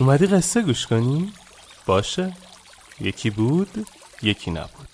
اومدی قصه گوش کنی؟ باشه. یکی بود یکی نبود.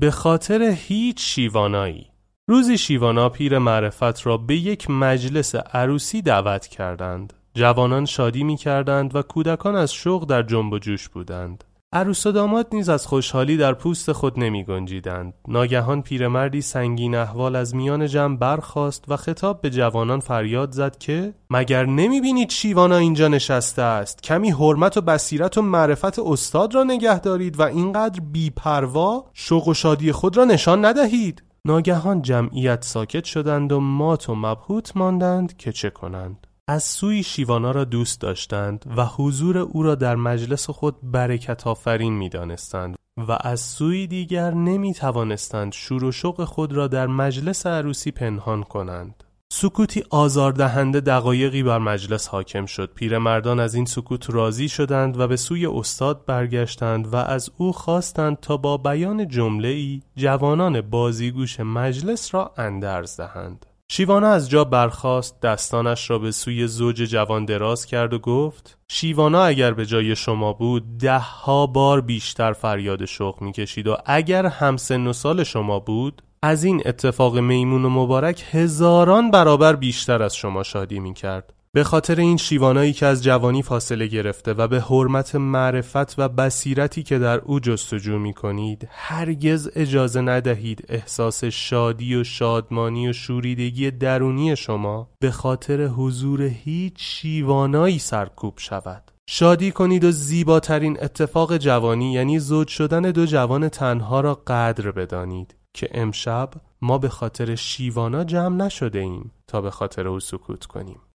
به خاطر هیچ شیوانایی. روزی شیوانا پیر معرفت را به یک مجلس عروسی دعوت کردند. جوانان شادی می کردند و کودکان از شوق در جنب و جوش بودند. عروس و داماد نیز از خوشحالی در پوست خود نمی گنجیدند. ناگهان پیرمردی سنگین احوال از میان جمع برخاست و خطاب به جوانان فریاد زد که مگر نمی بینید شیوانا اینجا نشسته است؟ کمی حرمت و بصیرت و معرفت استاد را نگه دارید و اینقدر بیپروا شوق و شادی خود را نشان ندهید. ناگهان جمعیت ساکت شدند و مات و مبهوت ماندند که چه کنند. از سوی شیوانا را دوست داشتند و حضور او را در مجلس خود برکت آفرین می دانستند و از سوی دیگر نمی توانستند شور و شوق خود را در مجلس عروسی پنهان کنند. سکوتی آزاردهنده دقایقی بر مجلس حاکم شد. پیرمردان از این سکوت راضی شدند و به سوی استاد برگشتند و از او خواستند تا با بیان جمله ای جوانان بازیگوش مجلس را اندرز دهند. شیوانا از جا برخاست دستانش را به سوی زوج جوان دراز کرد و گفت شیوانا اگر به جای شما بود ده ها بار بیشتر فریاد شوق می‌کشید و اگر همسن و سال شما بود از این اتفاق میمون و مبارک هزاران برابر بیشتر از شما شادی می‌کرد. به خاطر این شیوانایی که از جوانی فاصله گرفته و به حرمت معرفت و بصیرتی که در او جستجو می کنید هرگز اجازه ندهید احساس شادی و شادمانی و شوریدگی درونی شما به خاطر حضور هیچ شیوانایی سرکوب شود. شادی کنید و زیباترین اتفاق جوانی یعنی زوج شدن دو جوان تنها را قدر بدانید که امشب ما به خاطر شیوانا جمع نشده ایم تا به خاطر او سکوت کنیم.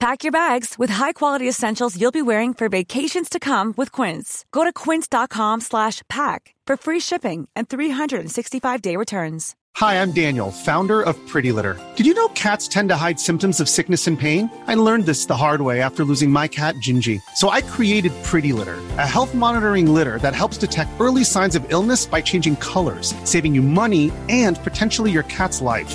Pack your bags with high-quality essentials you'll be wearing for vacations to come with Quince. Go to quince.com slash pack for free shipping and 365-day returns. Hi, I'm Daniel, founder of Pretty Litter. Did you know cats tend to hide symptoms of sickness and pain? I learned this the hard way after losing my cat, Gingy. So I created Pretty Litter, a health monitoring litter that helps detect early signs of illness by changing colors, saving you money and potentially your cat's life.